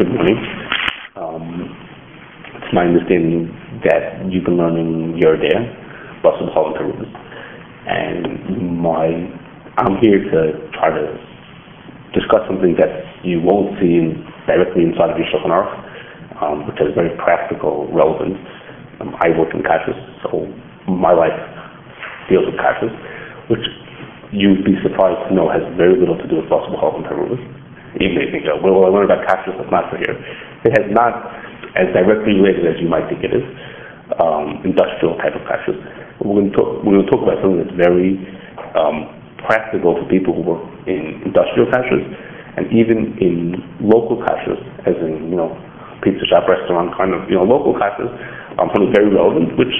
Good morning. Um, it's my understanding that you've been learning Yoreh Deah, Russell Hall and. And my, I'm here to try to discuss something that you won't see in, directly inside of your Shulchan Aruch, um, which has very practical relevance. Um, I work in kashrus, so my life deals with kashrus, which you'd be surprised to know has very little to do with Russell Hall and even if you go, well, I learned about that's not here. It has not as directly related as you might think it is, um, industrial type of kashrus. We're going, to talk, we're going to talk about something that's very um, practical for people who work in industrial kashrus and even in local kashrus, as in, you know, pizza shop, restaurant, kind of, you know, local kashrus, um, something very relevant, which,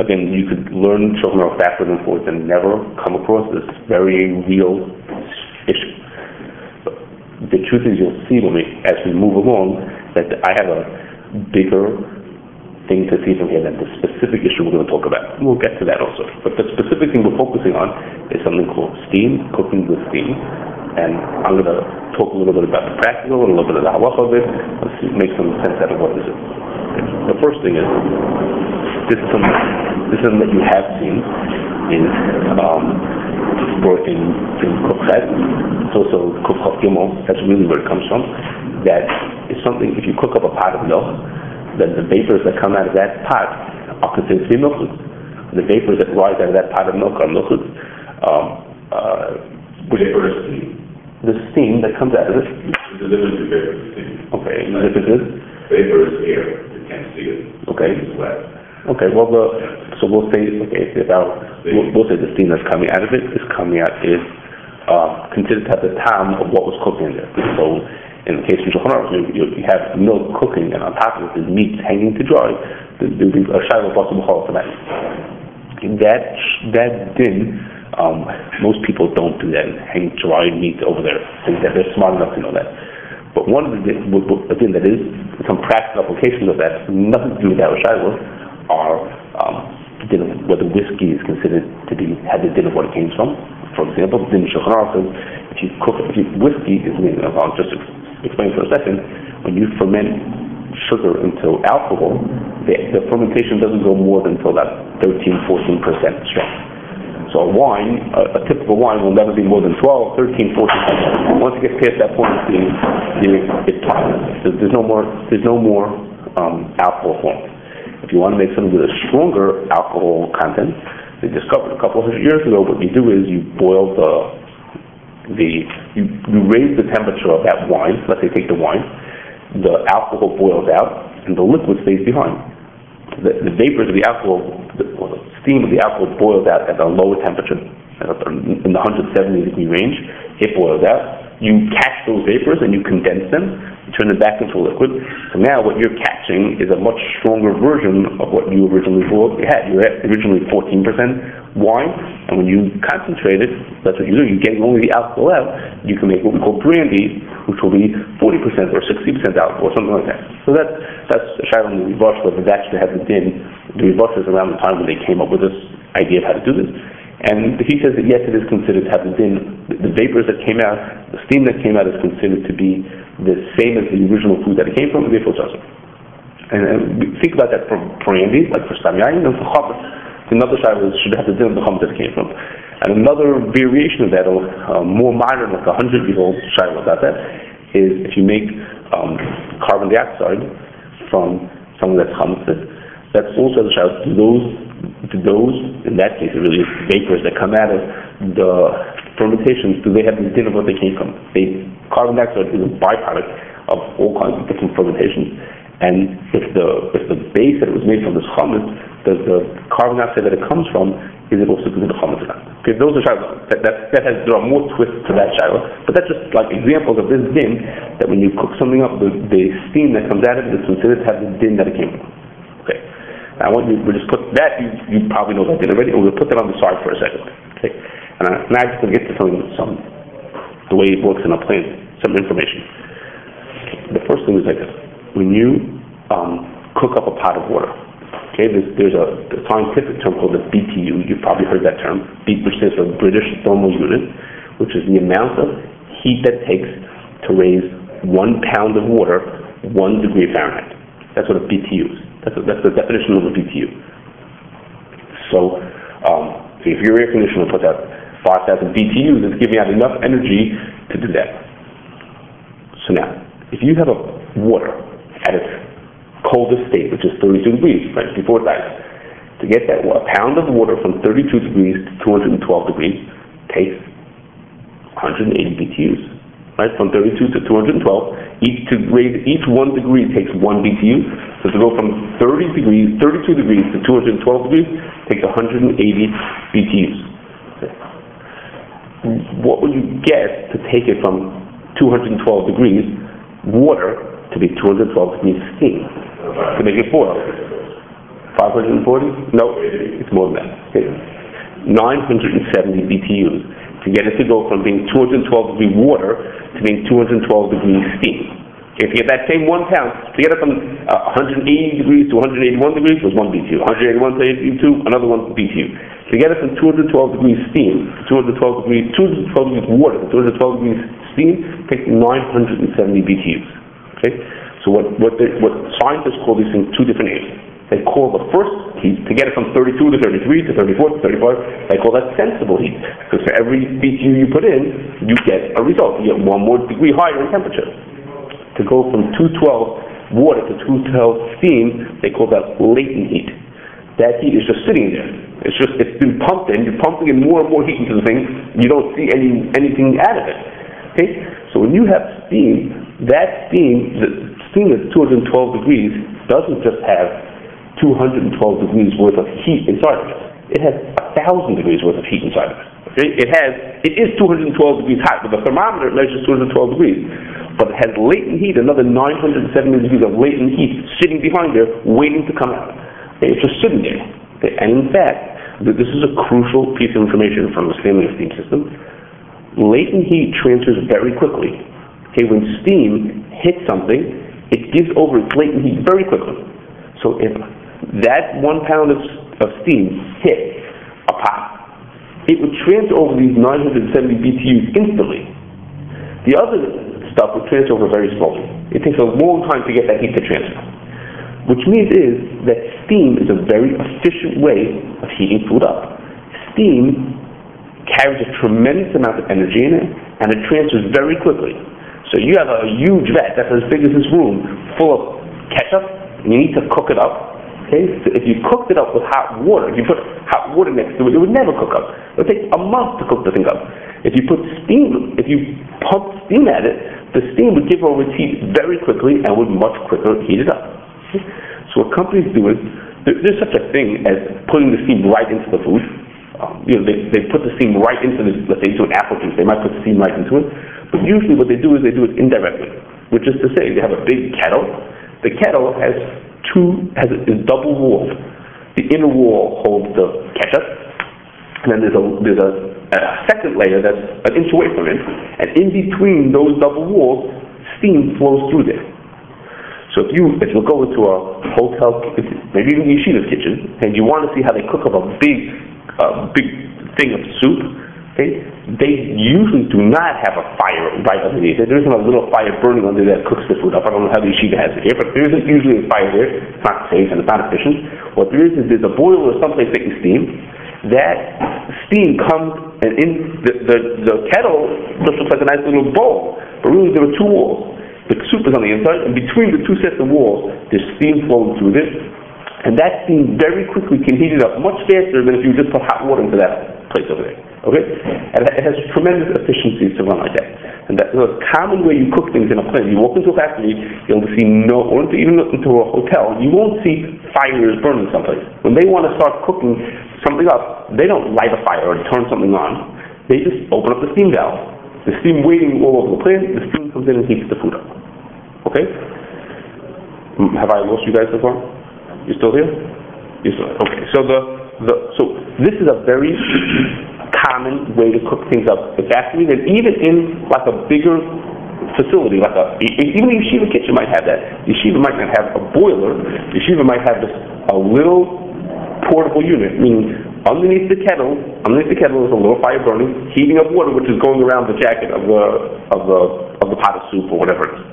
again, you could learn children backwards and forwards and never come across this very real issue the truth is you'll see when we, as we move along, that I have a bigger thing to see from here than the specific issue we're going to talk about. We'll get to that also. But the specific thing we're focusing on is something called steam, cooking with steam. And I'm going to talk a little bit about the practical and a little bit of the halacha of it. Let's make some sense out of what this is. The first thing is, this is something, this is something that you have seen in um, in, in Kukhet, it's also Gimel, that's really where it comes from, that is something, if you cook up a pot of milk, then the vapors that come out of that pot are considered to be milk. The vapors that rise out of that pot of milk are milk. Um, uh, Vapor is steam. the steam that comes out of it, There's a difference between vapor steam. okay, the difference is, Vapor is air, you can't see it. Okay. It's wet. okay, well, the, so we'll say, okay, about, we'll, we'll say the steam that's coming out of it is coming out, is, uh, considered to have the tam of what was cooking there. So, in the case of Shulchan you, you have milk cooking, and on top of it is meat hanging to dry, there will be a possible for that. That, that din, um, most people don't do that, hang dried meat over there, think they're smart enough to know that. But one of the, again, that is some practical applications of that, nothing to do with that shiloh, are, um, the din of whether whiskey is considered to be, had the din of what it came from. For example, the din of says, if you cook, if you, whiskey is, meaning, I'll just explain for a second, when you ferment sugar into alcohol, the, the fermentation doesn't go more than until about 13, 14 percent strong. So a wine, a, a typical wine will never be more than 12, 13, 14 percent. Once it gets past that point, the, the, it's. There's, there's no more, there's no more um, alcohol formed. If you want to make something with a stronger alcohol content, they discovered a couple of hundred years ago, what you do is you boil the, the, you, you raise the temperature of that wine, let's say take the wine, the alcohol boils out, and the liquid stays behind. The, the vapors of the alcohol, the, or the steam of the alcohol boils out at a lower temperature, in the 170 degree range. It boils out. You catch those vapors and you condense them, you turn them back into a liquid. So now what you're catching is a much stronger version of what you originally had. You had originally 14% wine, and when you concentrate it, that's what you do. You're getting only the alcohol out. You can make what we call brandy, which will be 40% or 60% alcohol, or something like that. So that's that's Shiloh and the Rivash that actually had the din. The Rivash is around the time when they came up with this idea of how to do this. And he says that yes, it is considered to have the din. The, the vapors that came out, the steam that came out is considered to be the same as the original food that it came from, and therefore it's. And, think about that for brandy, like for stam yayin, and for chametz. Another shiloh should have the din of the chametz that it came from. And another variation of that, or uh, more modern, like a hundred-year-old shiloh about that, is if you make um, carbon dioxide from something that's chametz, that's also the shiloh. Do those, do those, in that case, it really vapors that come out of the fermentations, do they have the din of what they came from? They, carbon dioxide is a byproduct of all kinds of different fermentations. And if the if the base that it was made from is chametz, does the carbon dioxide that it comes from is it also considered chametz or not? Okay, those are shiloh. That, that that has there are more twists to that shiloh, but that's just like examples of this din that when you cook something up, the, the steam that comes out of it is considered to have the din that it came from. Okay, now I want you to just put that you you probably know that din already, we'll put that on the side for a second. Okay, and I, now I just want to get to something some the way it works in a plant, some information. The first thing is like this. When you um, cook up a pot of water, okay, there's, there's a, a scientific term called the BTU. You've probably heard that term, which stands for British Thermal Unit, which is the amount of heat that takes to raise one pound of water one degree Fahrenheit. That's what a BTU is. That's, that's the definition of a BTU. So, um, if your air conditioner puts out 5,000 BTUs, it's giving out enough energy to do that. So now, if you have a water at its coldest state, which is 32 degrees, right before it dies, to get that a pound of water from 32 degrees to 212 degrees takes 180 BTUs, right? From 32 to 212, each raise each one degree takes one BTU. So to go from 30 degrees, 32 degrees to 212 degrees takes 180 BTUs. What would you get to take it from 212 degrees water to be 212 degrees steam to make it boil? 540? No, it's more than that. Okay. 970 BTUs to get it to go from being 212 degree water to being 212 degrees steam. If you get that same one pound, to get it from uh, 180 degrees to 181 degrees was one BTU. 181 to 82, another one BTU. To get it from 212 degrees steam 212 degrees, 212 degrees water 212 degrees steam takes 970 BTUs. Okay? So what, what, the, what scientists call these things two different names. They call the first heat, to get it from 32 to 33 to 34 to 35, they call that sensible heat. Because for every BTU you put in, you get a result. You get one more degree higher in temperature. To go from 212 water to 212 steam, they call that latent heat. That heat is just sitting there. It's just, it's been pumped in, you're pumping in more and more heat into the thing, you don't see any, anything out of it. Okay? So when you have steam, that steam, the steam that's 212 degrees, doesn't just have 212 degrees worth of heat inside of it. It has a thousand degrees worth of heat inside of it. Okay? It has, it is 212 degrees hot, but the thermometer measures 212 degrees. But it has latent heat, another 970 degrees of latent heat sitting behind there, waiting to come out. Okay? It's just sitting there. Okay? And in fact, th- this is a crucial piece of information from the steam system. Latent heat transfers very quickly. Okay, when steam hits something, it gives over its latent heat very quickly. So if that one pound of, of steam hit a pot, it would transfer over these 970 BTUs instantly. The other stuff would transfer over very slowly. It takes a long time to get that heat to transfer. Which means is that steam is a very efficient way of heating food up. Steam carries a tremendous amount of energy in it, and it transfers very quickly. So you have a huge vat that's as big as this room, full of ketchup, and you need to cook it up. Okay, so if you cooked it up with hot water, if you put hot water next to it, it would never cook up. It would take a month to cook the thing up. If you put steam, if you pump steam at it, the steam would give over its heat very quickly and would much quicker heat it up. So what companies do is, there, there's such a thing as putting the steam right into the food. Um, you know, they, they put the steam right into the, let's say, into an apple juice. They might put the steam right into it. But usually what they do is they do it indirectly, which is to say they have a big kettle. The kettle has two, has is double walled. The inner wall holds the ketchup, and then there's a, there's a, a second layer that's an inch away from it, and in between those double walls, steam flows through there. So if you if you go into a hotel, maybe even yeshiva's kitchen, and you want to see how they cook up a big uh, big thing of soup, okay, they usually do not have a fire right underneath it. There isn't a little fire burning under there that cooks the food up. I don't know how the yeshiva has it here, but there isn't usually a fire there. It's not safe and it's not efficient. What there is is there's a boiler or someplace making steam. That steam comes and in the, the, the kettle just looks like a nice little bowl, but really there are two walls. The soup is on the inside, and between the two sets of walls, there's steam flowing through this, and that steam very quickly can heat it up much faster than if you just put hot water into that place over there. Okay? And it has tremendous efficiencies to run like that. And that's a common way you cook things in a plant. You walk into a factory, you'll see no, or into, even into a hotel, you won't see fires burning someplace. When they want to start cooking something up, they don't light a fire or turn something on. They just open up the steam valve. The steam waiting all over the plant, the steam comes in and heats the food up. Okay? Mm, Have I lost you guys so far? You still here? You still okay? So the the so this is a very common way to cook things up in factories, and even in like a bigger facility, like a even a yeshiva kitchen might have that. Yeshiva might not have a boiler. Yeshiva might have this a little portable unit, meaning underneath the kettle, underneath the kettle is a little fire burning, heating up water, which is going around the jacket of the of the of the pot of soup or whatever it is.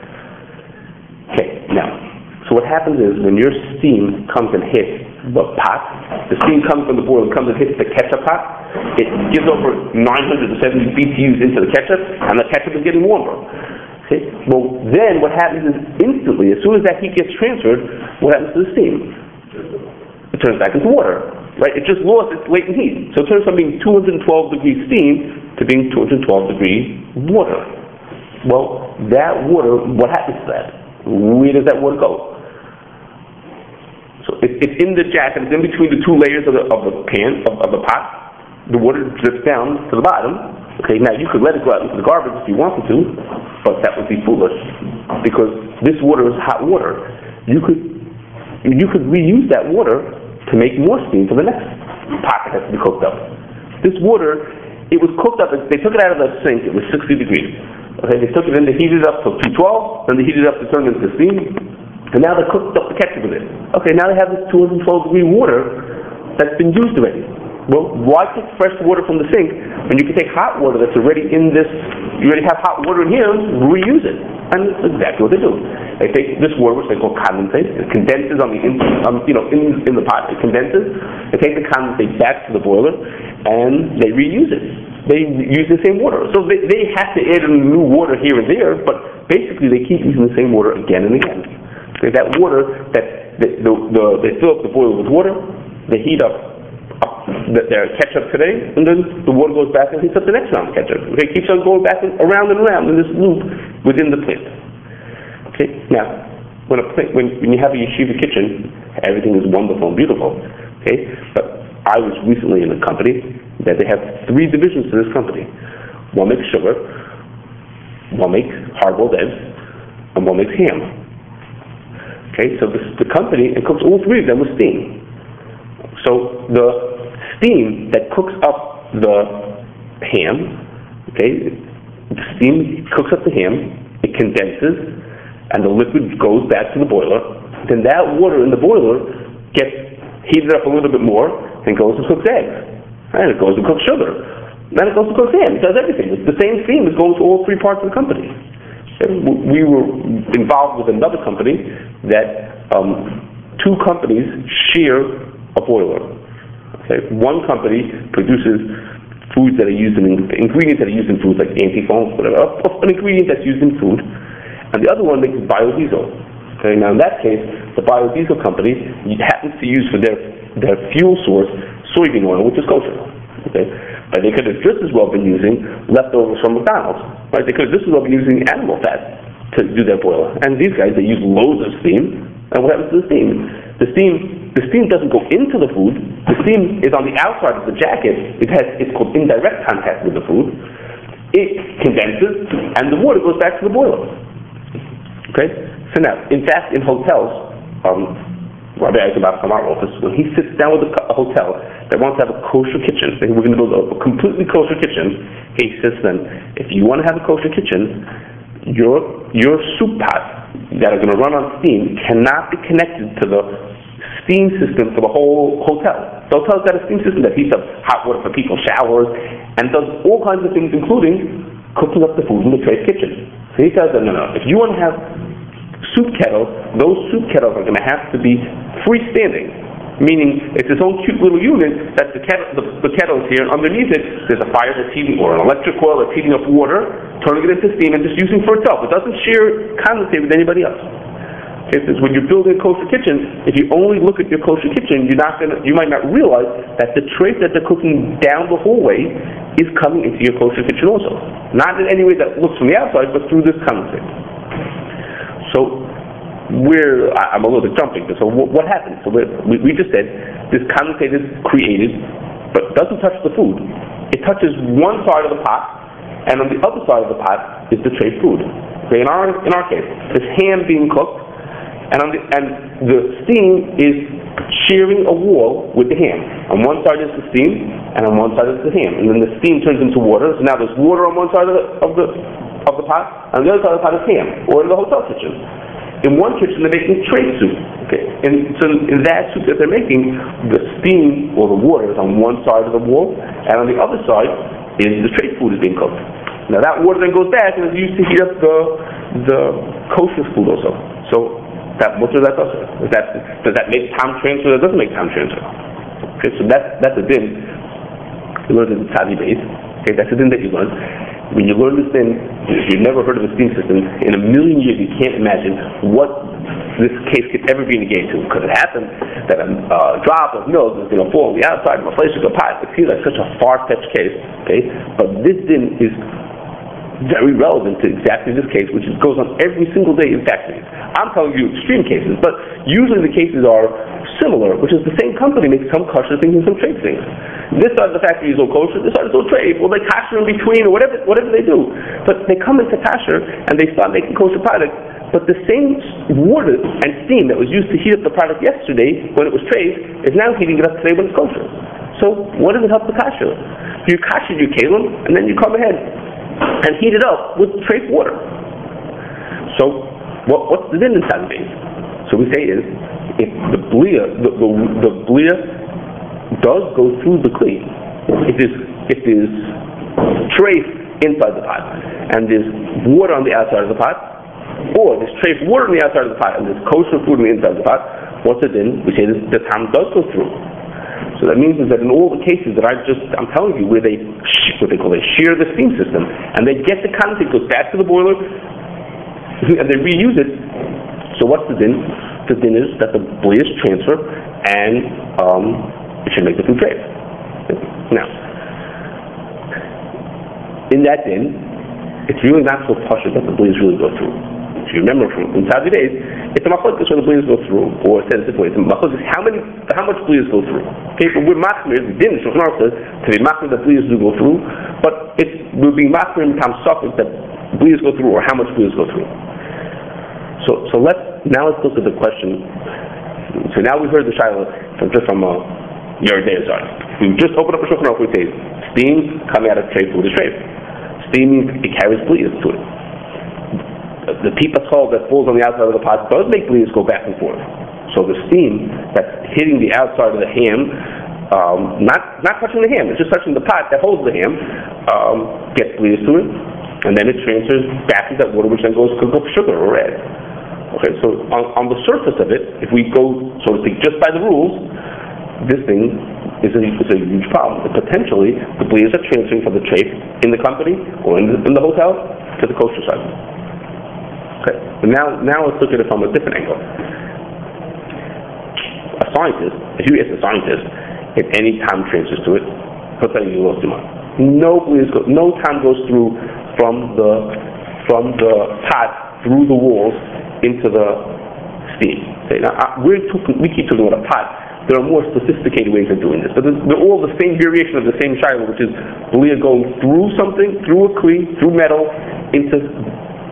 Okay, Now, so what happens is when your steam comes and hits the pot, the steam comes from the boiler, comes and hits the ketchup pot, it gives over 970 BTUs into the ketchup, and the ketchup is getting warmer. Okay? Well, then what happens is instantly, as soon as that heat gets transferred, what happens to the steam? It turns back into water, right? It just lost its latent heat. So it turns from being 212 degree steam to being 212 degree water. Well, that water, what happens to that? Where does that water go? So it, it's in the jack, and it's in between the two layers of the, of the pan, of, of the pot. The water drips down to the bottom. Okay, now you could let it go out into the garbage if you wanted to, but that would be foolish because this water is hot water. You could you could reuse that water to make more steam for the next pot that has to be cooked up. This water, it was cooked up. They took it out of the sink. It was 60 degrees. Okay, they took it in, they heated it up to 212, then they heated it up to turn it into steam, and now they cooked up the ketchup with it. Okay, now they have this 212 degree water that's been used already. Well, why take fresh water from the sink when you can take hot water that's already in this, you already have hot water in here, reuse it? And that's exactly what they do. They take this water, which they call condensate, it condenses on the, in, um, you know, in, in the pot, it condenses, they take the condensate back to the boiler, and they reuse it. They use the same water. So they, they have to add new water here and there, but basically they keep using the same water again and again. Okay, that water, that, the, the, the, they fill up the boiler with water, they heat up that their ketchup today, and then the water goes back and heats up the next round of ketchup. Okay, it keeps on going back and around and around in this loop within the plant. Okay, now, when a plant, when, when you have a yeshiva kitchen, everything is wonderful and beautiful. Okay, but I was recently in a company that they have three divisions to this company. One makes sugar, one makes hard-boiled eggs, and one makes ham. Okay, so this, the company, it cooks all three of them with steam. So the steam that cooks up the ham, okay, the steam cooks up the ham, it condenses, and the liquid goes back to the boiler. Then that water in the boiler gets heated up a little bit more and goes to cook eggs. And it goes to cook sugar. Then it goes to cook ham. It does everything. It's the same steam is going to all three parts of the company. And we were involved with another company that um, two companies share a boiler. Okay, one company produces foods that are used in ingredients that are used in foods like antifoams, whatever, an ingredient that's used in food, and the other one makes biodiesel. Okay, now in that case, the biodiesel company happens to use for their their fuel source soybean oil, which is kosher. Okay, but they could have just as well been using leftovers from McDonald's. Right, they could have just as well been using animal fat to do their boiler. And these guys, they use loads of steam, and what happens to the steam? The steam the steam doesn't go into the food. The steam is on the outside of the jacket. It has it's called indirect contact with the food. It condenses, and the water goes back to the boiler. Okay. So now, in fact, in hotels, um, Rabbi Eisenbach from our office, when he sits down with a, hotel that wants to have a kosher kitchen, we're going to build a, completely kosher kitchen. He says to them, if you want to have a kosher kitchen, your your soup pot that are going to run on steam cannot be connected to the steam system for the whole hotel. The hotel's got a steam system that heats up hot water for people's showers and does all kinds of things, including cooking up the food in the trafe kitchen. So he tells them, no, no, if you want to have soup kettles, those soup kettles are going to have to be freestanding. Meaning, it's its own cute little unit that the kettle, the, the kettle is here, and underneath it, there's a fire that's heating, or an electric coil that's heating up water, turning it into steam, and just using for itself. It doesn't share condensate with anybody else. It says when you're building a kosher kitchen, if you only look at your kosher kitchen, you're not gonna, you might not realize that the trafe that they're cooking down the hallway is coming into your kosher kitchen also. Not in any way that looks from the outside, but through this condensate. We're, I- I'm a little bit jumping, so what, what happens? So we, we just said this condensate is created, but doesn't touch the food. It touches one side of the pot, and on the other side of the pot is the trafe food. Okay, in our in our case, there's ham being cooked, and on the and the steam is shearing a wall with the ham. On one side is the steam, and on one side is the ham. And then the steam turns into water. So now there's water on one side of the of the of the pot, and on the other side of the pot is ham, or in the hotel kitchen. In one kitchen, they're making trafe soup. Okay, and so in that soup that they're making, the steam or the water is on one side of the wall, and on the other side is the trafe food is being cooked. Now that water then goes back and is used to heat up the the kosher food also. So that mutar, that doesn't. Does that, does that make tam transfer, that doesn't make tam transfer? Okay, so that's, that's a din. You learned in Tzadi Bet. Okay, that's a din that you learned. When you learn this din, if you've never heard of a steam system, in a million years you can't imagine what this case could ever be negated to. Could it happen that a uh, drop of milk is going to fall on the outside of a place of a pot? It seems like such a far-fetched case, okay? But this din is very relevant to exactly this case, which is, goes on every single day in factories. I'm telling you extreme cases, but usually the cases are similar, which is the same company makes some kosher things and some trafe things. This side of the factory is all kosher, this side is all trafe. Well, they kosher in between, or whatever, whatever they do. But they come into kosher and they start making kosher products. But the same water and steam that was used to heat up the product yesterday when it was trafe is now heating it up today when it's kosher. So what does it help the kosher? You kosher your keilim, and then you come ahead and heat it up with trafe water. So, what, what's the din the base? So we say is, if the blia, the, the, the blia does go through the kli, if there's, if there's trafe inside the pot, and there's water on the outside of the pot, or there's trafe water on the outside of the pot, and there's kosher food on the inside of the pot, what's it din? We say this, the tam does go through. So that means is that in all the cases that I just, I'm telling you, where they, what they call, they shear the steam system, and they get the content, goes back to the boiler, and they reuse it. So what's the din? The din is that the is transfer, and um, it should make the food trafe. Now, in that din, it's really not so posh that the blias really go through. If you remember from in Saudi days, it's a machlokes where the blias go through, or it says this way, it's a machlokes how many, how much blias go through. Okay, but we're machmir, the din Shulchan says to be machmir that blias do go through, but it's we're being machmir in time suffix that blias go through, or how much blias go through. So, so let's now let's look at the question. So now we heard the shiloh from just from uh, day We just opened up a Shulchan Aruch, we say steam coming out of trafe food is trafe. Steam means it carries blias to it the pipa skull that falls on the outside of the pot does make blias go back and forth. So the steam that's hitting the outside of the ham, um, not not touching the ham, it's just touching the pot that holds the ham, um, gets blias to it, and then it transfers back into that water, which then goes cook up sugar or egg. Okay, so on, on the surface of it, if we go, so to speak, just by the rules, this thing is a, is a huge problem. Potentially, the blias are transferring from the trafe in the company or in the, in the hotel to the kosher side. Okay. But now, now let's look at it from a different angle. A scientist, if you ask a scientist if any tam transfers to it, he'll tell you lost your. No, go, no tam goes through from the from the pot through the walls into the steam. Okay. Now I, we're we keep talking about a pot. There are more sophisticated ways of doing this, but they're all the same variation of the same shiloh, which is blia going through something, through a kli, through metal, into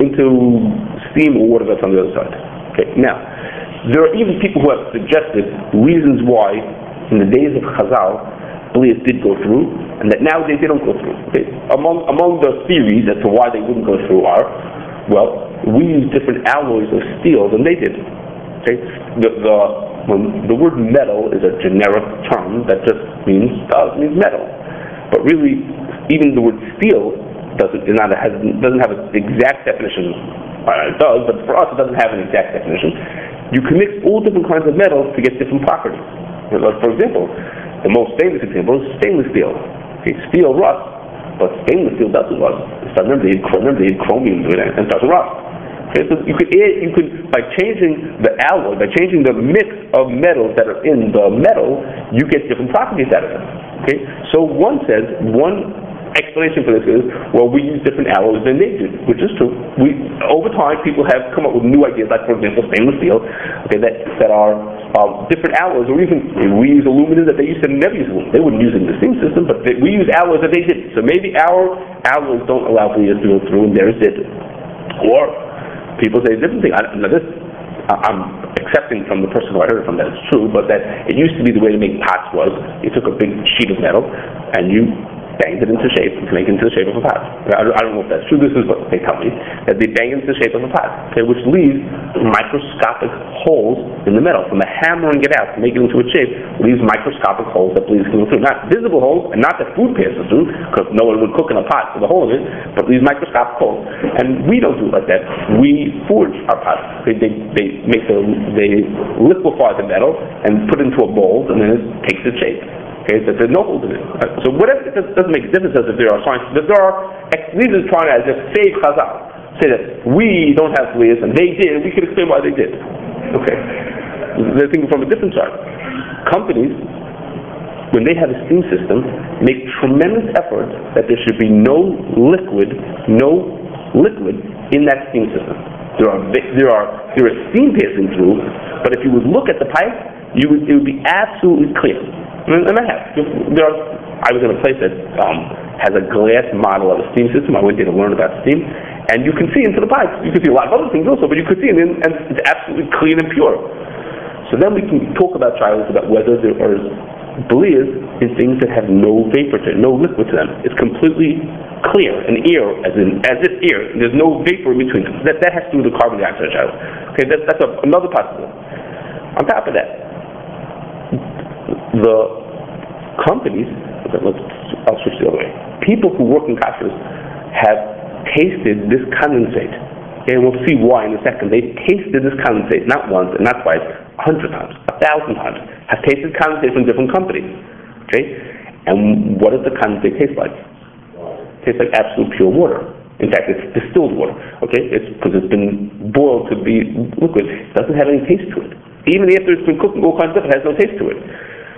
into or water that's on the other side. Okay, now, there are even people who have suggested reasons why in the days of Chazal, Blias did go through, and that nowadays they don't go through. Okay? Among, among the theories as to why they wouldn't go through are, well, we use different alloys of steel than they did. Okay? The, the, the word metal is a generic term that just means, uh, means metal. But really, even the word steel doesn't, is not a, has, doesn't have an exact definition uh, it does, but for us it doesn't have an exact definition. You can mix all different kinds of metals to get different properties. For example, the most famous example is stainless steel. Okay, steel rusts, but stainless steel doesn't rust. So remember, they remember they had chromium it and it doesn't rust. Okay, so you could add, you could by changing the alloy, by changing the mix of metals that are in the metal, you get different properties out of it. Okay, so one says one explanation for this is, well, we use different alloys than they do, which is true. We, over time, people have come up with new ideas, like, for example, stainless steel, okay, that, that are um, different alloys, or even we use aluminum that they used to never use aluminum. They wouldn't use it in the steam system, but they, we use alloys that they didn't. So maybe our alloys don't allow blias to go through, and theirs did. Or people say a different thing. I, now this, I'm accepting from the person who I heard it from that it's true, but that it used to be the way to make pots was you took a big sheet of metal and you banged it into shape to make it into the shape of a pot. I, I don't know if that's true. This is what they tell me that they bang it into the shape of a pot, okay, which leaves microscopic holes in the metal. From the hammering it out to make it into a shape, leaves microscopic holes that blias go through. Not visible holes, and not that food passes through, because no one would cook in a pot with a hole in it, but these microscopic holes. And we don't do it like that. We forge our pots. They, they, they make the, they liquefy the metal and put it into a mold, and then it takes its shape. Okay, so there's no holes in it. So whatever, it doesn't make a difference as if there are signs, but there are, these are trying to as if save Chazal. Say that we don't have blias and they did, we can explain why they did. Okay. They're thinking from a different side. Companies, when they have a steam system, make tremendous efforts that there should be no liquid, no liquid in that steam system. There are, there are, there is steam passing through, but if you would look at the pipe, you would, it would be absolutely clear. And, I have. There are, I was in a place that um, has a glass model of a steam system. I went there to learn about steam, and you can see into the pipes. You can see a lot of other things also, but you can see it, and, it's absolutely clean and pure. So then we can talk about trials about whether there are blias in things that have no vapor to no liquid to them. It's completely clear, an air, as in as if air. There's no vapor in between them. That that has to do with the carbon dioxide trial. Okay, that, that's a, another possibility. On top of that, the companies. Okay, let's, I'll switch the other way. People who work in kashrus have tasted this condensate. Okay, and we'll see why in a second. They've tasted this condensate not once and not twice, a hundred times, a thousand times. Have tasted condensate from different companies. Okay, and what does the condensate taste like? tastes like absolute pure water. In fact, it's distilled water. Okay, it's because it's been boiled to be liquid. It doesn't have any taste to it. Even after it's been cooked all kinds of stuff, it has no taste to it.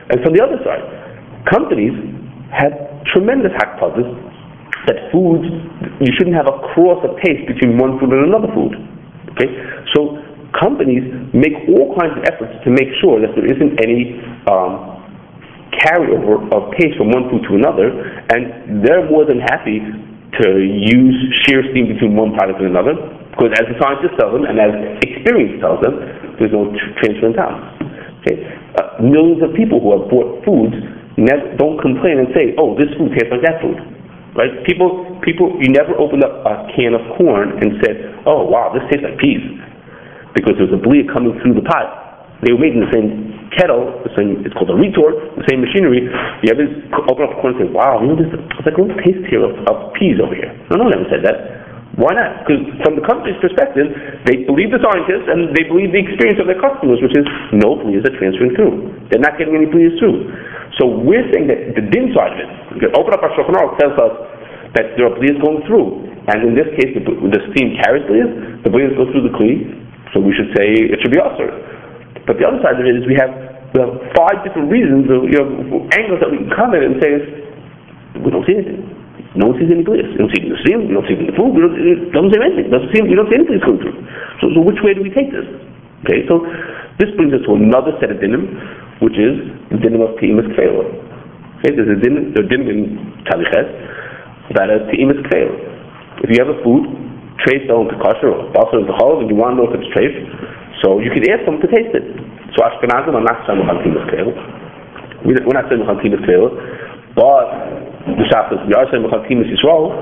And from the other side, companies have tremendous hakpazas that foods you shouldn't have a cross of taste between one food and another food. Okay, so companies make all kinds of efforts to make sure that there isn't any um, carryover of taste from one food to another, and they're more than happy to use shear steam between one product and another, because as the scientists tell them, and as experience tells them, there's no transfer in tam. Okay? Uh, millions of people who have bought foods never, don't complain and say, oh, this food tastes like that food. Right? People, people, you never opened up a can of corn and said, oh, wow, this tastes like peas. Because there's a blia coming through the pot they were made in the same kettle, the same, it's called a retort, the same machinery. You ever open up corn and say, wow, you know, there's, there's like a little taste here of, of peas over here. No, no one ever said that. Why not? Because from the company's perspective, they believe the scientists and they believe the experience of their customers, which is no blias are transferring through. They're not getting any blias through. So we're saying that the din side of it, you open up our Shulchan tells us that there are blias going through. And in this case, the, the steam carries blias, the blias go through the kli, so we should say it should be assur. But the other side of it is we have, we have five different reasons, or, you know, angles that we can come at and say, we don't see anything. No don't see it in the food, we don't, it doesn't say anything. Doesn't seem, we don't see anything coming through. So, so which way do we take this? Okay, so this brings us to another set of dinim, which is the dinim of Ti'imus Kfeilah. Okay, there's a dinim, a dinim in Taliches about a Ti'imus Kfeilah. If you have a food, trafe on to kosher or basar is the and you want to know if it's trafe, so you can ask them to taste it. So Ashkenazim are not saying Ti'imus Kfeilah. We- We're not saying Ti'imus Kfeilah, but the Shabbos, we are saying Ti'imus Yisrael.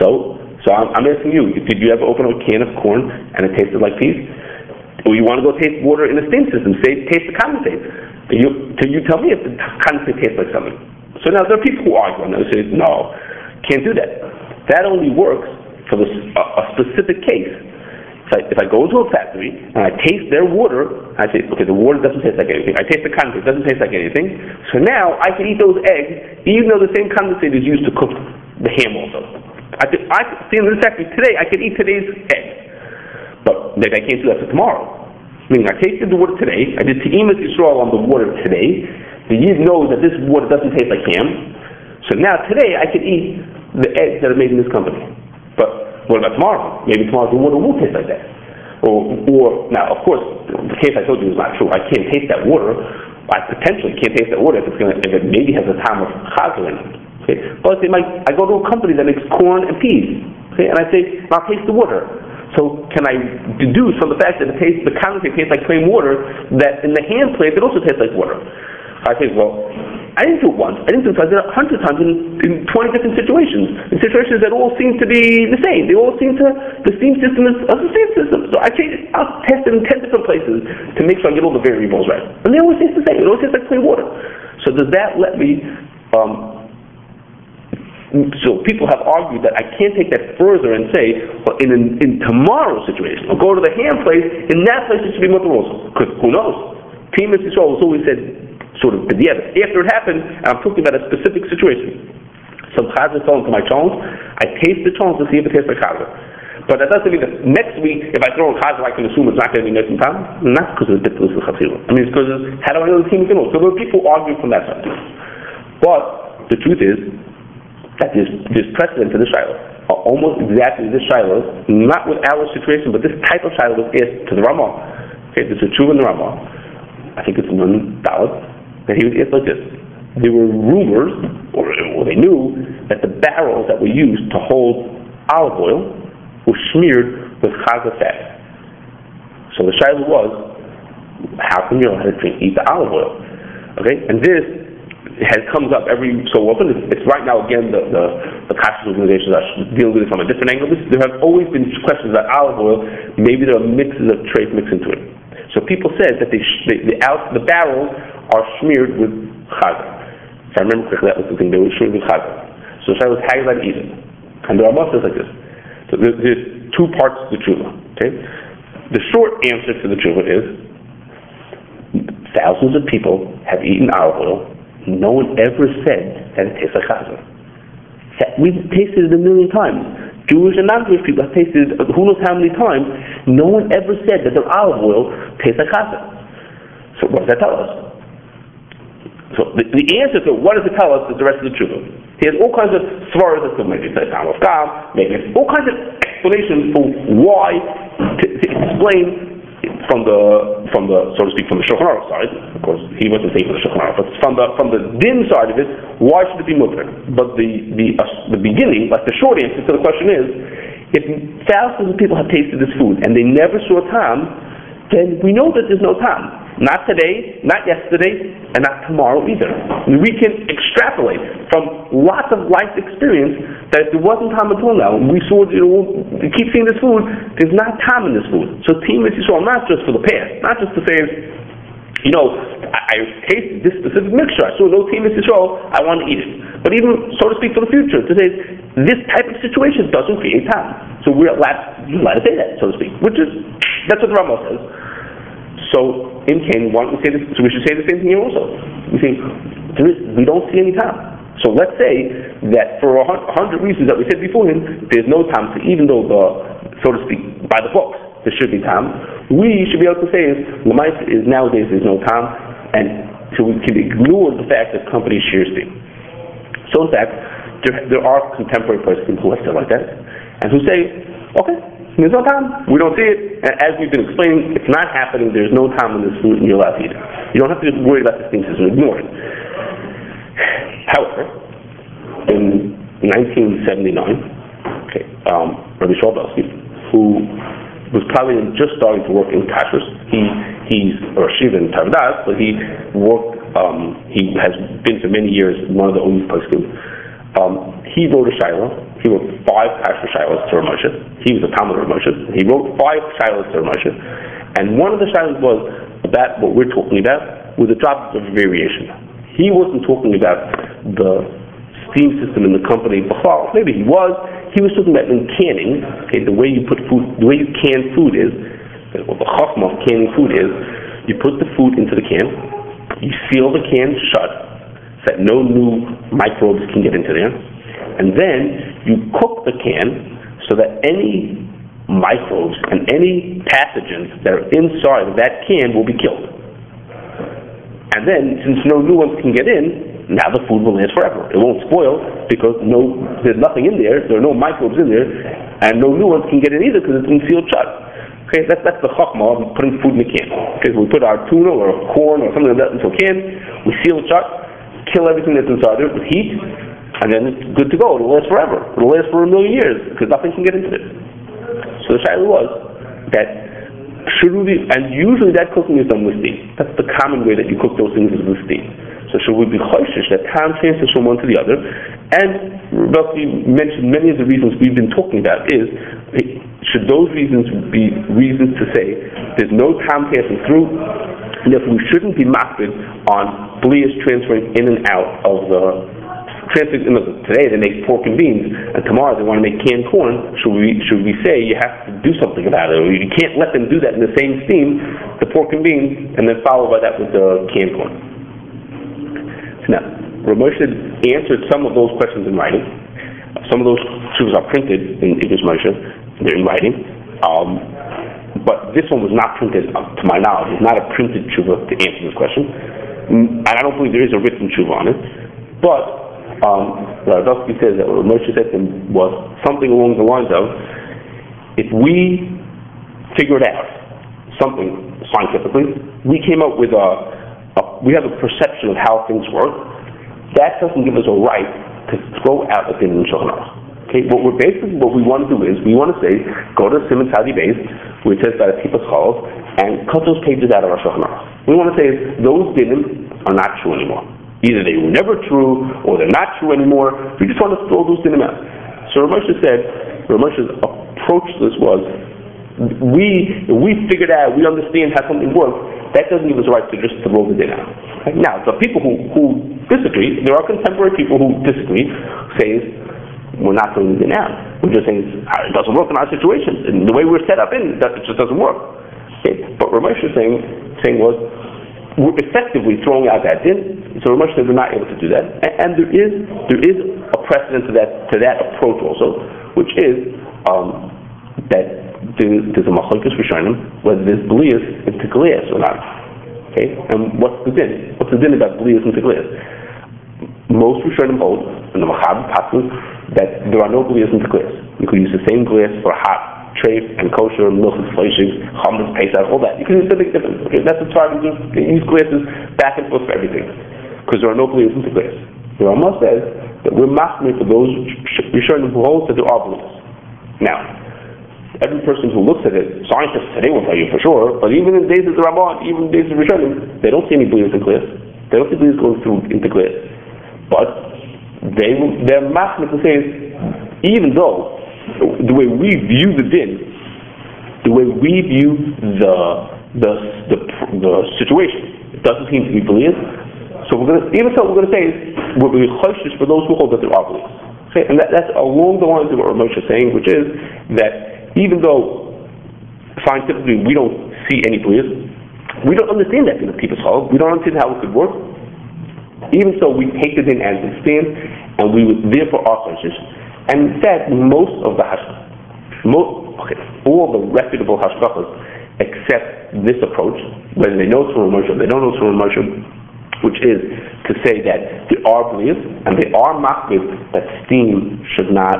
So, so I'm, I'm asking you, did you ever open up a can of corn and it tasted like peas? Or you want to go taste water in the steam system, say, taste the condensate. And you, till you tell me if the condensate tastes like something. So now there are people who argue and they say, no, can't do that. That only works for a s- a, a specific case. I, if I go into a factory and I taste their water, I say, okay, the water doesn't taste like anything. I taste the condensate, it doesn't taste like anything. So now I can eat those eggs, even though the same condensate is used to cook the ham also. I could, I see in this factory today, I could eat today's egg. But maybe I can't do that for tomorrow. Meaning I tasted the water today, I did Te'imas Yisrael on the water today, the Yid knows that this water doesn't taste like ham, so now today I could eat the eggs that are made in this company. But what about tomorrow? Maybe tomorrow the water won't taste like that. Or, or now, of course, the case I told you is not true. I can't taste that water. I potentially can't taste that water if it's gonna, if it maybe has a tam of chazer in it. Okay, but they might. I go to a company that makes corn and peas. Okay, and I say, I'll taste the water. So can I deduce from the fact that it tastes, the condensate tastes like plain water, that in the hand plate it also tastes like water? I think, well, I didn't do it once. I didn't do it twice. I did it a hundred times in, in 20 different situations. In situations that all seem to be the same. They all seem to, the steam system is a steam system. So I change it, I'll test it in ten different places to make sure I get all the variables right. And they always taste the same. It always tastes like plain water. So does that let me, um, so people have argued that I can't take that further and say, well, in, in, in tomorrow's situation, I'll go to the ham place, in that place it should be mutar also. Because who knows? Team Israel has always said, sort of, yeah, after it happened, and I'm talking about a specific situation. Some chazir fell into my cholent. I taste the cholent to see if it tastes like chazir. But that doesn't mean that next week, if I throw in chazir, I can assume it's not going to be next time. Not because of the difference in chatzira. I mean, it's because of, how do I know the team is going So there are people arguing from that side. But the truth is that there's, there's precedent for the shiloh. Uh, almost exactly this shiloh, not with our situation, but this type of shiloh was asked to the Ramah. Okay, there's a true in the Ramah. I think it's non valid that he was asked like this. There were rumors, or, or they knew, that the barrels that were used to hold olive oil were smeared with chaza fat. So the shiloh was, how can you know how to drink, eat the olive oil? Okay, and this has comes up every so often. It's, it's right now again the the, the kashrus organizations are dealing with it from a different angle. This, there have always been questions about olive oil. Maybe there are mixes of trafe mixed into it. So people said that they, they, the out the barrels are smeared with chaza. If I remember correctly, that was the thing. They were smeared with chaza. So the was eat it? And the Rambam says like this. So there's, there's two parts to the tshuva. Okay, the short answer to the tshuva is thousands of people have eaten olive oil. No one ever said that it tastes like chaza. We've tasted it a million times. Jewish and non-Jewish people have tasted who knows how many times. No one ever said that the olive oil tastes like chaza. So what does that tell us? So the, the answer to what does it tell us is the rest of the tshuva. He has all kinds of svaras as to maybe it's a time of God, maybe it's all kinds of explanations for why to, to explain from the from the so to speak from the Shulchan Aruch side. Of course, he wasn't saying from the Shulchan Aruch, but from the from the din side of it, why should it be mutar? But the the uh, the beginning, like the short answer to the question is, if thousands of people have tasted this food and they never saw tam, then we know that there's no tam. Not today, not yesterday, and not tomorrow either. We can extrapolate from lots of life experience that there wasn't tam all now, we saw, you know, we keep seeing this food, there's not tam in this food. So Team Yisrael, not just for the past, not just to say, you know, I, I tasted this specific mixture, I saw no Team Yisrael, I want to eat it. But even, so to speak, for the future, to say, this type of situation doesn't create tam. So we're allowed, you're allowed to say that, so to speak, which is, that's what the Rambam says. So in Ken, why don't we say this? So we should say the same thing here also. We say there is, we don't see any tam. So let's say that for a hundred reasons that we said beforehand, there's no tam. So even though the, so to speak, by the books there should be tam, we should be able to say is Lamais is nowadays there's no tam, and so we can ignore the fact that companies share steam. So in fact, there, there are contemporary persons who are still like that, and who say, okay, there's no tam. We don't see it. As we've been explaining, it's not happening. There's no time in this food, allowed to eat it. You don't have to worry about this thing because ignore it. However, in 1979, okay, um, Rabbi Shulbelsky, who was probably just starting to work in kashrus, he he's or shiva in Tavdas, but he worked. Um, he has been for many years one of the only poskim. Um, he wrote a shiloh. He wrote five kashrus shilohs to Rav Moshe. He was a Talmud Rav Moshe. He wrote five shilohs to Rav Moshe, and one of the shilohs was about what we're talking about with a drop of variation. He wasn't talking about the steam system in the company. Well, maybe he was. He was talking about in canning. Okay, the way you put food, the way you can food is, what the chachma of canning food is, you put the food into the can, you seal the can shut, that no new microbes can get into there, and then you cook the can so that any microbes and any pathogens that are inside of that can will be killed. And then, since no new ones can get in, now the food will last forever. It won't spoil because no, there's nothing in there. There are no microbes in there, and no new ones can get in either because it's been sealed shut. Okay, that's that's the chachma of putting food in the can. Okay, so we put our tuna or corn or something like that into a can, we seal it shut, kill everything that's inside there with heat, and then it's good to go. It'll last forever. It'll last for a million years because nothing can get into it. So the shaila was that should we and usually that cooking is done with steam. That's the common way that you cook those things is with steam. So should we be choishish that tam transfers from one to the other? And Rabbi mentioned many of the reasons we've been talking about is should those reasons be reasons to say there's no tam passing through, if we shouldn't be mocked on Blias transferring in and out of the transferring, look, today they make pork and beans, and tomorrow they want to make canned corn, should we, should we say you have to do something about it, or you can't let them do that in the same steam, the pork and beans, and then follow by that with the canned corn? Now, Rav Moshe answered some of those questions in writing. Some of those truths are printed in Igros Moshe, they're in writing. Um, but this one was not printed, uh, to my knowledge, it's not a printed tshuva to answer this question. Mm, And I don't believe there is a written tshuva on it. But, um, Radovsky says that what Moshe said to him was something along the lines of, if we figured out something scientifically, we came up with a, a we have a perception of how things work, that doesn't give us a right to throw out a din in Shulchan Aruch. Okay, what we're basically, what we want to do is, we want to say, go to Siman Tzadi Beis, which says by the people's calls, and cut those pages out of our Shulchan. We want to say, those dinim are not true anymore. Either they were never true, or they're not true anymore. We just want to throw those dinim out. So Rav Moshe said, Rav Moshe's approach to this was, we, we figured out, we understand how something works, that doesn't give us a right to just throw the din out. Now, the people who, who disagree, there are contemporary people who disagree, say, we're not throwing din out. We're just saying, "Ah, it doesn't work in our situation. And the way we're set up in, that it just doesn't work. Okay? But Rav Moshe is saying, saying was, we're effectively throwing out that din. So Rav Moshe said we're not able to do that. And, and there is, there is a precedent to that, to that approach also, which is, um, that there- there's a machlokes rishonim whether there's blias in tiglias or not. Okay, and what's the din? What's the din about blias and tiglias? Most rishonim hold, and the mechaber paskens, that there are no blias and tiglias. You could use the same glass for hot, treif, and kosher, milk and fleishigs, chametz, pesach, all that. You can use a big difference. Okay, that's the time you use glasses back and forth for everything, because there are no blias and tiglias. The Rama says that we're masking for those rishonim who hold that there are blias. Now, every person who looks at it, scientists today will tell you for sure, but even in days of the Ramban, even in days of Rishonim, they don't see any bleeds in glass. They don't see bleeds going through into glass. But they will, they're masking to say, even though the way we view the din, the way we view the the the, the situation, it doesn't seem to be bleeds. So we're gonna, even so, we're going to say we're going to be cautious for those who hold that there are bleeds. Okay, and that, that's along the lines of what Moshe is saying, which is that even though scientifically we don't see any bleeds, we don't understand that in the people's hall. We don't understand how it could work. Even so, we take it in as it stands, and we would therefore are conscious. And in fact, most of the hash, mo okay, all the reputable hashgachas accept this approach, whether they know from Moshe, they don't know from Moshe, which is to say that there are bleeds, and they are makpid that steam should not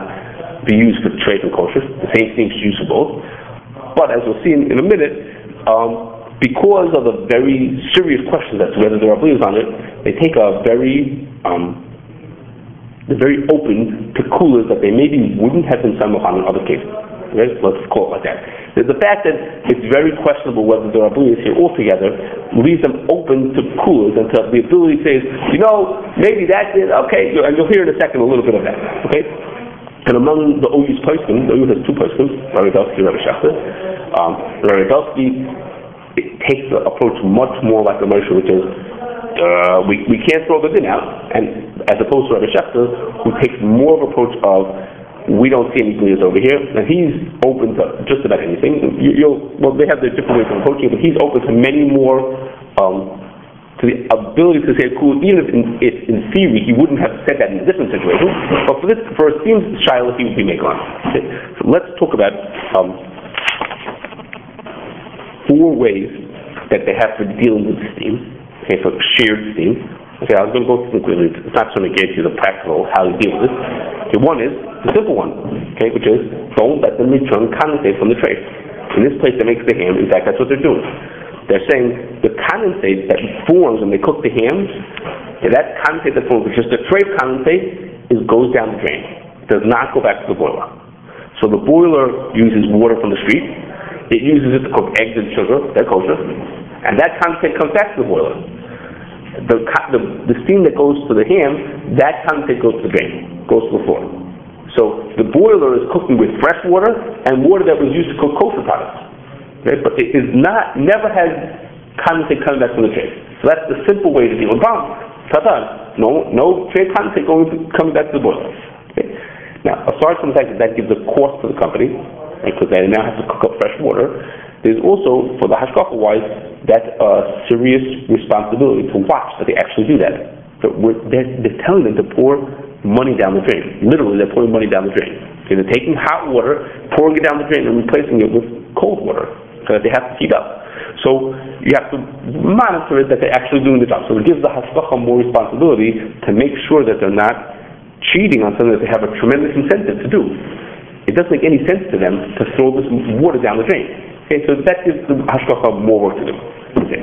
be used for treif and kosher. The same thing is both. But as we'll see in, in a minute, um, because of the very serious question as to whether there are bleeds on it, they take a very um, they're very open to kulos that they maybe wouldn't have been simulchan in other cases. Okay? Let's call it like that. There's the fact that it's very questionable whether there are bleeds here altogether leaves them open to kulos and to the ability to say, you know, maybe that is, it, okay, and you'll hear in a second a little bit of that. Okay? And among the OU's poskim, the OU has two poskim, Rabbi Belsky and Rabbi Schachter. Um, Rabbi Belsky it takes the approach much more like the Moshe, which is uh, we, we can't throw the din out, and as opposed to Rabbi Schachter, who takes more of an approach of we don't see any bleeds over here, and he's open to just about anything. You, you'll well, they have their different ways of approaching, but he's open to many more. Um, to the ability to say cool, even if in, if in theory he wouldn't have said that in a different situation, but for this, for a steam shiloh, he would be making on. Okay. So let's talk about um, four ways that they have to deal with steam. Okay, so shared steam. Okay, I was going to go through them quickly. It's not going to get you the practical how you deal with this. Okay, one is the simple one. Okay, which is don't let them return condensate from the treif. In this place, that makes the ham. In fact, that's what they're doing. They're saying the condensate that forms when they cook the hams, okay, that condensate that forms, which is the treif condensate, is goes down the drain. It does not go back to the boiler. So the boiler uses water from the street. It uses it to cook eggs and sugar, they're kosher, and that condensate comes back to the boiler. The, the, the steam that goes to the ham, that condensate goes to the drain, goes to the floor. So the boiler is cooking with fresh water and water that was used to cook kosher products. Okay? But it is not, never has condensate coming back from the treif. So that's the simple way to deal with bomb. Tatan, no, no treif condensate going to, coming back to the boiler. Okay? Now, aside from the fact that that gives a cost to the company, because they now have to cook up fresh water, there's also, for the hashgacha wise, that's a uh, serious responsibility to watch that they actually do that. So they're, they're telling them to pour money down the drain. Literally, they're pouring money down the drain. Okay, they're taking hot water, pouring it down the drain, and replacing it with cold water that they have to heat up. So you have to monitor it that they're actually doing the job. So it gives the hashgacha more responsibility to make sure that they're not cheating on something that they have a tremendous incentive to do. It doesn't make any sense to them to throw this water down the drain. Okay, so that gives the hashgacha more work to do. Okay.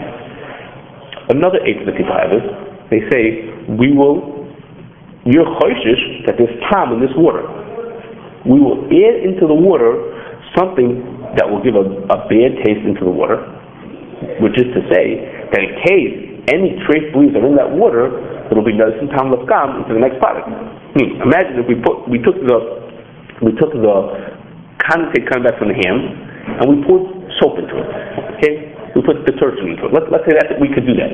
Another aid that people have is they say we will you're choishish that there's time in this water. We will add into the water something that will give a, a bad taste into the water, which is to say that in case any trace bleeds are in that water, it'll be noticing tam lifgam into the next product. Hmm. Imagine if we put we took the we took the condensate coming back from the ham and we poured soap into it. Okay? We put detergent into it. Let, let's say that we could do that.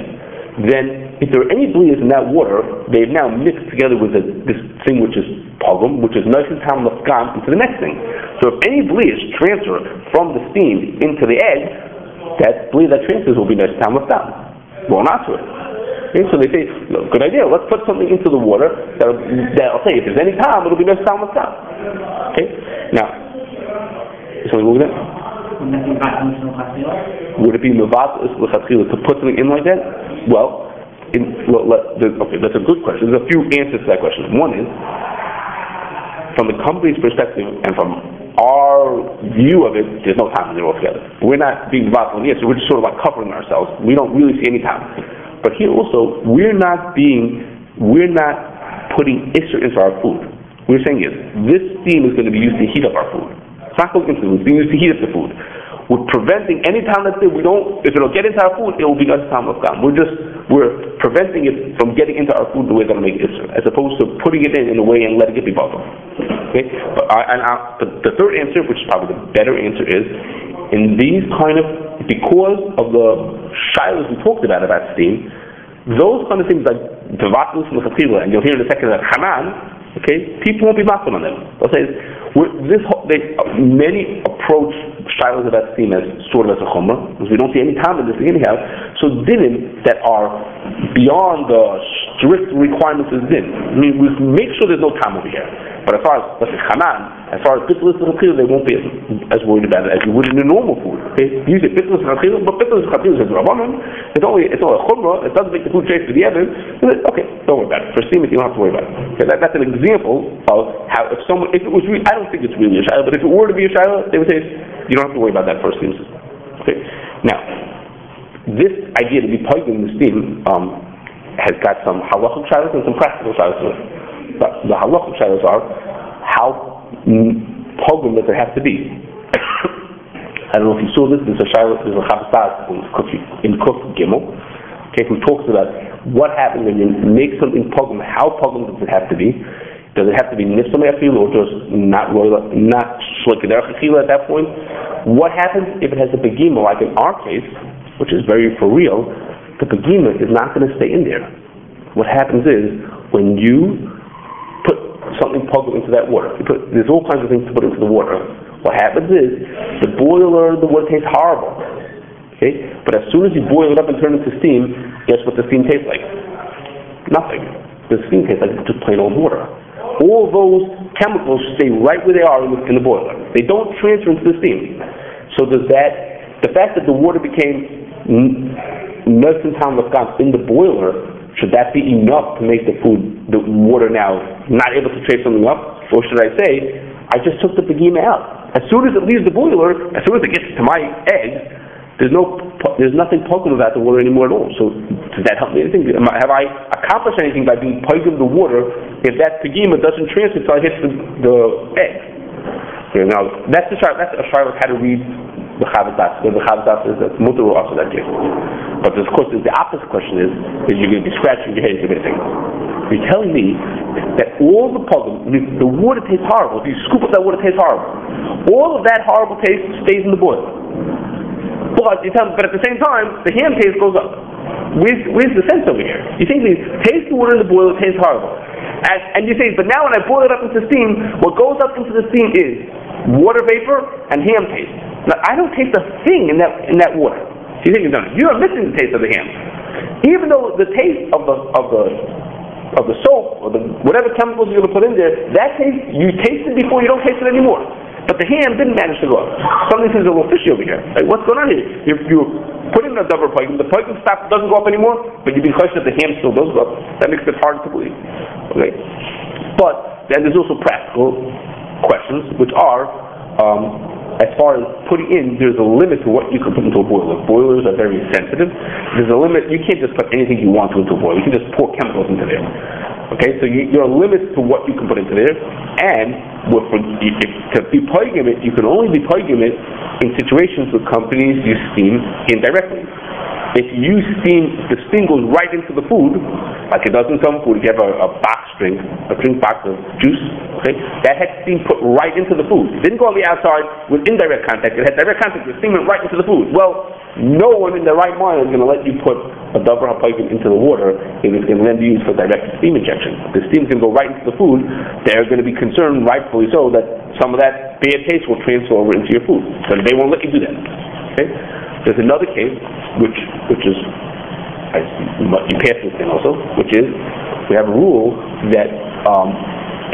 Then, if there are any bleeds in that water, they've now mixed together with a, this thing which is pogum, which is nice and tam lifgam, into the next thing. So if any bleeds transfer from the steam into the egg, that bleed that transfers will be nice and tam lifgam. Well, not to it. Okay, so they say, look, good idea. Let's put something into the water that'll, that'll say if there's any time, it'll be nice tam lifgam. Okay. Now, so move that. Would it be mevat to put something in like that? Well, in, well let, okay, that's a good question. There's a few answers to that question. One is, from the company's perspective and from our view of it, there's no time there altogether. We're not being mevat on the answer. We're just sort of like covering ourselves. We don't really see any time. But here also, we're not being, we're not putting isser into our food. We're saying is, this steam is going to be used to heat up our food. It's not cooking food. It's being used to heat up the food. We're preventing any time that we don't, if it'll get into our food, it will be us time of God. We're just, we're preventing it from getting into our food the way that'll make Isra, as opposed to putting it in in a way and letting it be bubble. Okay? But, I, and I, but the third answer, which is probably the better answer, is in these kind of, because of the shilas we talked about about steam, those kind of things like Devatus and and you'll hear in a second that Hanan, okay, people won't be mocking on them. They'll say, this they, many approach shilas about steam as sort of as a chumrah, because we don't see any time in this thing anyhow. So dinim that are beyond the strict requirements of din. I mean, we make sure there's no time over here. But as far as say chanan, as far as bitlis and they won't be as, as worried about it as you would in a normal food. Okay, you say bitlis and but bitlis and is rabbanon. It's only it's only a chumrah. It doesn't make the food taste for the other. Okay, don't worry about it. For steam, you don't have to worry about it. Okay, that, that's an example of how if someone if it was really, I don't think it's really a shiloh, but if it were to be a shiloh, they would say you don't have to worry about that first steam system. Okay, now this idea to be plugged in the steam um, has got some halachic shilos and some practical shilos it. The, halachic shilos are how pogum does it have to be. I don't know if you saw this. There's a shiloh, there's a Chavos Daas in Kuf Gimel. Okay, who talks about what happens when you make something pogum. How pogum does it have to be? Does it have to be nifsam or just not not shlikadar at that point? What happens if it has a pegima, like in our case, which is very for real? The pegima is not going to stay in there. What happens is when you something pogum into that water, you put, there's all kinds of things to put into the water. What happens is the boiler, the water tastes horrible. Okay, but as soon as you boil it up and turn it into steam, guess what the steam tastes like? Nothing. The steam tastes like just plain old water all those chemicals stay right where they are in the, in the boiler. They don't transfer into the steam. So does that, the fact that the water became nursing time of God in the boiler, should that be enough to make the food, the water now not able to trace something up? Or should I say, I just took the pegima out. As soon as it leaves the boiler, as soon as it gets to my egg, there's no, there's nothing poking about the water anymore at all. So does that help me anything? Have I accomplished anything by being poking the water if that pegima doesn't transfer until I hit the, the egg? Okay, now that's a that's a Charlotte how to read the Chavos Daas, the Chavos Daas is a mutar or also that case. But of course, the opposite question is, is you're going to be scratching your head, you're you're telling me that all the puzzle, the water tastes horrible, if you scoop up that water, tastes horrible. All of that horrible taste stays in the boil. But you tell but at the same time, the ham taste goes up. Where's, where's the sense over here? You think me, taste the water in the boil, it tastes horrible. And, and you say, but now when I boil it up into steam, what goes up into the steam is water vapor and ham taste. Now, I don't taste a thing in that, in that water. You think you've done. You are missing the taste of the ham. Even though the taste of the, of the, of the soap or the, whatever chemicals you're going to put in there, that taste, you taste it before, you don't taste it anymore. But the ham didn't manage to go up. Something seems a little fishy over here. Like, what's going on here? You, you put in a double pike, the pike stop doesn't go up anymore, but you've been questioning that the ham still does go up. That makes it hard to believe. Okay? But then there's also practical questions, which are, um, as far as putting in, there's a limit to what you can put into a boiler. Boilers are very sensitive. There's a limit. You can't just put anything you want to into a boiler. You can just pour chemicals into there. Okay, so you, there are limits to what you can put into there, and with, if, to be polygamous, you can only be polygamous in situations where companies use steam indirectly. If you steam, the steam goes right into the food, like it does in some food. If you have a, a box drink, a drink box of juice, okay, that had steam put right into the food. It didn't go on the outside with indirect contact. It had direct contact. The steam went right into the food. Well, no one in their right mind is going to let you put a double pipe into the water if it's going to then be used for direct steam injection. The steam can go right into the food. They're going to be concerned, rightfully so, that some of that bad taste will transfer over into your food. So they won't let you do that. Okay. There's another case, which which is I, you pass this thing also, which is we have a rule that um,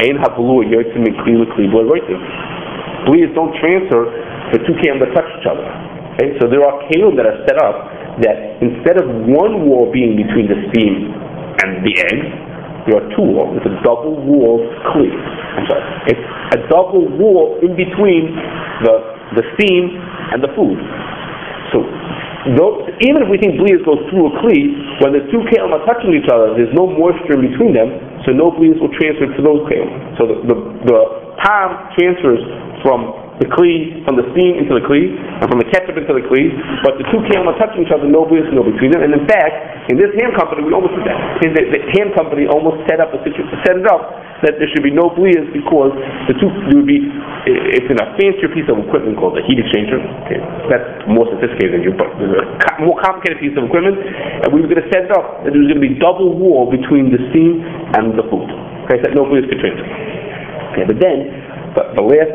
ein habluah yotzim mikli l'kli Bleeds don't transfer the two came that touch each other. Okay, so there are kelim that are set up that instead of one wall being between the steam and the eggs, there are two walls. It's a double wall kli. I'm sorry. It's a double wall in between the the steam and the food. So, though, even if we think blias goes through a kli, when the two keilim are touching each other, there's no moisture between them, so no blias will transfer to those keilim. So the, the, the palm transfers from the kli, from the steam into the kli, and from the ketchup into the kli, but the two keilim are touching each other, no blias no between them. And in fact, in this ham company, we almost did that. The, the ham company almost set up a situation, set it up that there should be no blias because the two there would be it's in a fancier piece of equipment called a heat exchanger. Okay, that's more sophisticated than you, but more complicated piece of equipment, and we were going to set it up that there was going to be double wall between the steam and the food. Okay, so that no blias could transfer. Okay, but then the, the last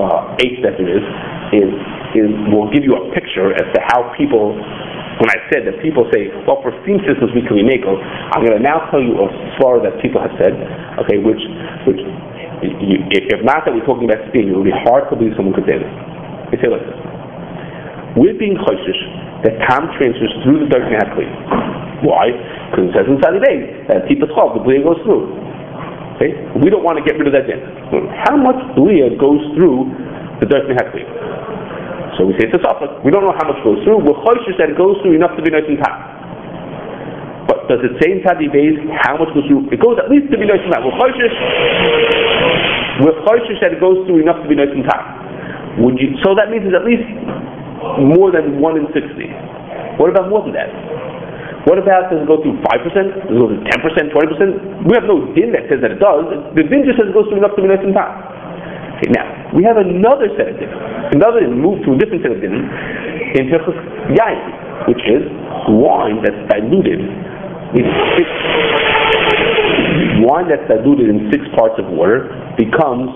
uh, eighth step is is is will give you a picture as to how people when I said that people say, well, for steam systems we can them, I'm going to now tell you a story that people have said, okay, which, which you, if not that we're talking about steam, it would be hard to believe someone could say this. They say this. We're being choishish that time transfers through the dark Hatli. Why? Because it says in Tzadi Beis that Tipa 12, the Blia goes through. Okay? We don't want to get rid of that din. How much Blia goes through the dark Hatli? So we say it's a suffix. We don't know how much goes through. We're choishish that it goes through enough to be nice and time. Does it say in Tzadi Beis how much goes through? It goes at least to be nice and time. We're choishish. We're choishish that it goes through enough to be nice and time. Would you? So that means it's at least more than one in sixty. What about more than that? What about does it go through five percent? Does it go through ten percent, twenty percent? We have no din that says that it does. The din just says it goes through enough to be nice and time. Okay, now we have another set of din. Another move to a different set of din in Hilchos Yayin, which is wine that's diluted in six wine that's diluted in six parts of water becomes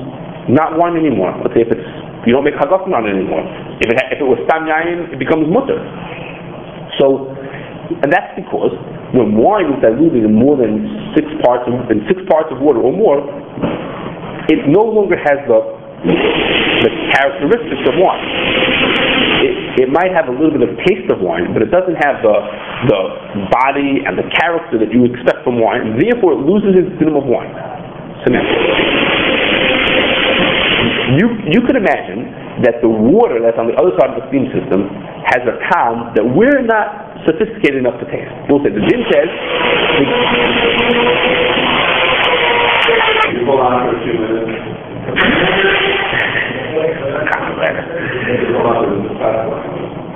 not wine anymore. Let's say if it's you don't make hagafen on it anymore. If it, if it was stam yayin, it becomes mutar. So, and that's because when wine is diluted in more than six parts of, in six parts of water or more, it no longer has the the characteristics of wine. It, might have a little bit of taste of wine, but it doesn't have the the body and the character that you expect from wine. Therefore, it loses its din of wine. So you you could imagine that the water that's on the other side of the steam system has a tom that we're not sophisticated enough to taste. We'll say the din says. Hold on for minutes. That.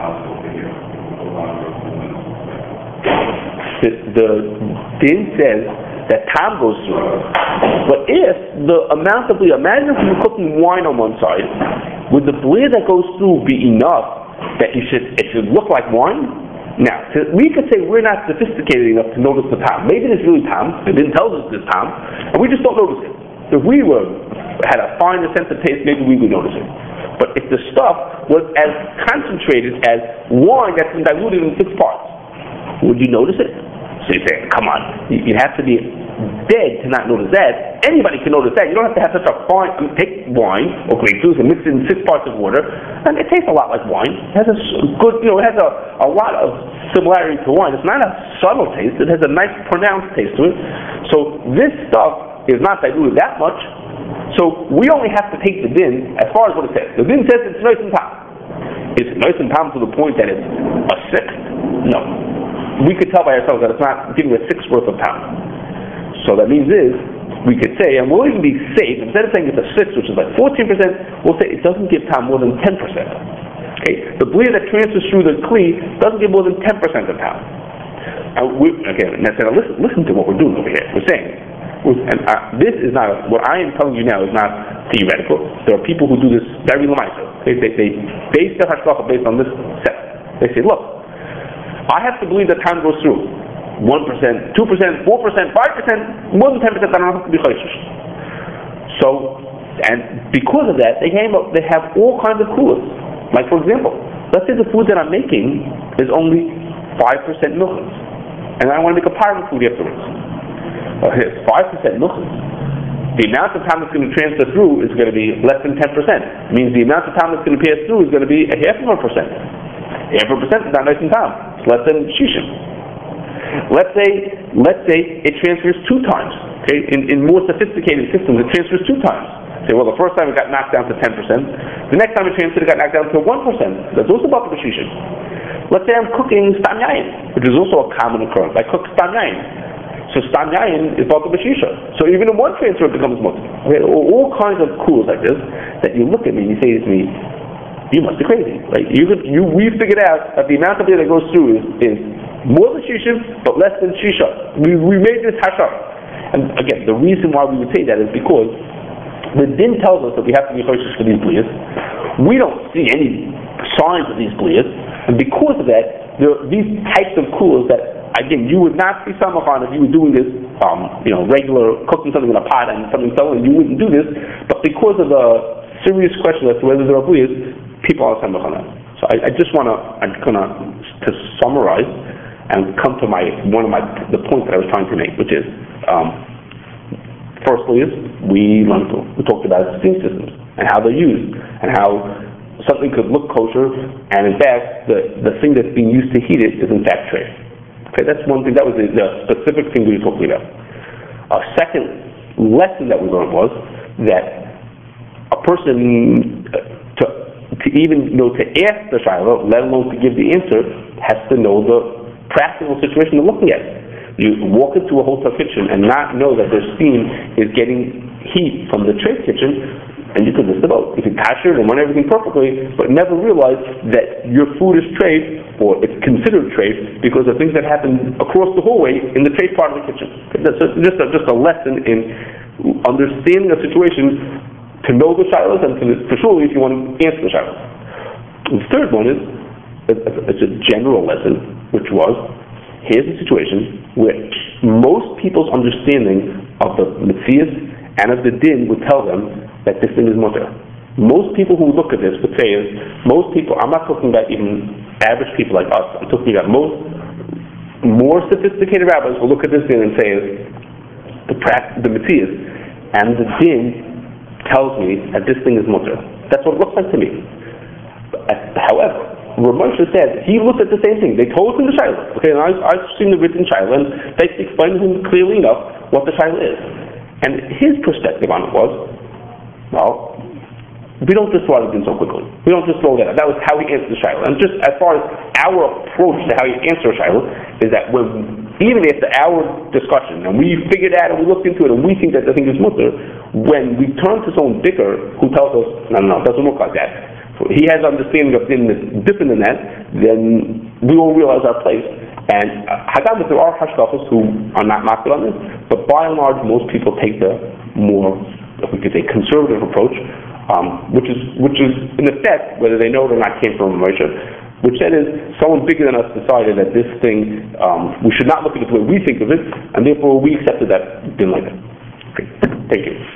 Of the The, din says that time goes through. But if the amount of bleed, imagine if you were cooking wine on one side, would the bleed that goes through be enough that you should, it should look like wine? Now, to- we could say we're not sophisticated enough to notice the time. Maybe it's really time, it didn't tell us this time, and we just don't notice it. If we were, had a finer sense of taste, maybe we would notice it. But if the stuff was as concentrated as wine that's been diluted in six parts, would you notice it? So you say, come on, you, have to be dead to not notice that. Anybody can notice that. You don't have to have such a fine, I take wine or grape juice and mix it in six parts of water, and it tastes a lot like wine. It has a good, you know, it has a, a lot of similarity to wine. It's not a subtle taste. It has a nice pronounced taste to it. So this stuff is not diluted that much. So we only have to take the din as far as what it says. The din says it's nice and top. Is it nice and palm to the point that it's a sixth? No. We could tell by ourselves that it's not giving a sixth worth of pound. So that means is, we could say, and we'll even be safe, instead of saying it's a six, which is like 14%, we'll say it doesn't give pound more than 10%. Okay? The bleed that transfers through the kli doesn't give more than 10% of pound. And we, again, and I said, listen, listen to what we're doing over here. We're saying, and uh, this is not, what I am telling you now is not theoretical. There are people who do this very lamaisa. They, they, they base their hashgacha based on this set. They say, look, I have to believe that time goes through. 1%, 2%, 4%, 5%, more than 10% I don't have to be chayshish. So, and because of that, they came up, they have all kinds of kulos. Like for example, let's say the food that I'm making is only 5% milk. And I want to make a pareve food afterwards. Well, here's 5% milk. The amount of time that's going to transfer through is going to be less than 10%. It means the amount of time that's going to pass through is going to be a half of a percent. Half a percent is not nice and time. It's less than shishim. Let's say, let's say it transfers two times. Okay, in, in more sophisticated systems, it transfers two times. Say, well, the first time it got knocked down to 10%. The next time it transferred, it got knocked down to 1%. That's also about the. Let's say I'm cooking stam which is also a common occurrence. I cook stam. So stam yayin is about the shisha. So even in one transfer, it becomes mutar. Okay, all, kinds of cools like this that you look at me and you say to me, you must be crazy. Like you, could, you, we figured out that the amount of beer that goes through is, is more than shisha, but less than shisha. We, we made this hashar. And again, the reason why we would say that is because the din tells us that we have to be choishes for these bliyas. We don't see any signs of these bliyas, and because of that, there are these types of coolers that again you would not be samachan if you were doing this, um, you know, regular cooking something in a pot and something selling, you wouldn't do this. But because of the serious question as to whether there are bliyas, people are samachan. So I, I just want to, I'm gonna to summarize and come to my one of my the point that I was trying to make, which is. Um, Firstly, is we learned we talked about steam systems and how they're used and how something could look kosher and in fact the the thing that's being used to heat it is in fact treif. Okay, that's one thing. That was the, the specific thing we were talking about. A second lesson that we learned was that a person uh, to to even know to ask the shiloh, let alone to give the answer, has to know the practical situation they're looking at. You walk into a hotel kitchen and not know that their steam is getting heat from the treif kitchen, and you could miss the boat. You could kasher and run everything perfectly, but never realize that your food is treif, or it's considered treif, because of things that happen across the hallway in the treif part of the kitchen. That's just, a, just a lesson in understanding a situation to know the shilohs and to, for sure if you want to answer the shilohs. The third one is, it's a general lesson, which was, here's a situation where most people's understanding of the metzius and of the din would tell them that this thing is mutar. Most people who look at this would say is, most people, I'm not talking about even average people like us, I'm talking about most more sophisticated rabbis will look at this din and say is, the, prac- the metzius and the din tells me that this thing is mutar. That's what it looks like to me. However, Rav Moshe said he looked at the same thing. They told him the shiloh. Okay, and I, I've seen the written shiloh, and they explained to him clearly enough what the shiloh is. And his perspective on it was, well, we don't just it in so quickly. We don't just throw that out. That was how he answered the shiloh. And just as far as our approach to how he answered a shiloh is that when, even after our discussion, and we figured out and we looked into it and we think that the thing is mutar, when we turn to someone bigger who tells us, no, no, no, it doesn't work like that, he has understanding of things that's different than that, then we won't realize our place. And uh, Hagam, there are hashgachas who are not knocked on this, but by and large, most people take the more, if we could say, conservative approach, um, which is, which is, in effect, whether they know it or not, came from Moshe, which then is, someone bigger than us decided that this thing, um, we should not look at it the way we think of it, and therefore we accepted that, didn't like it. Okay, Thank you.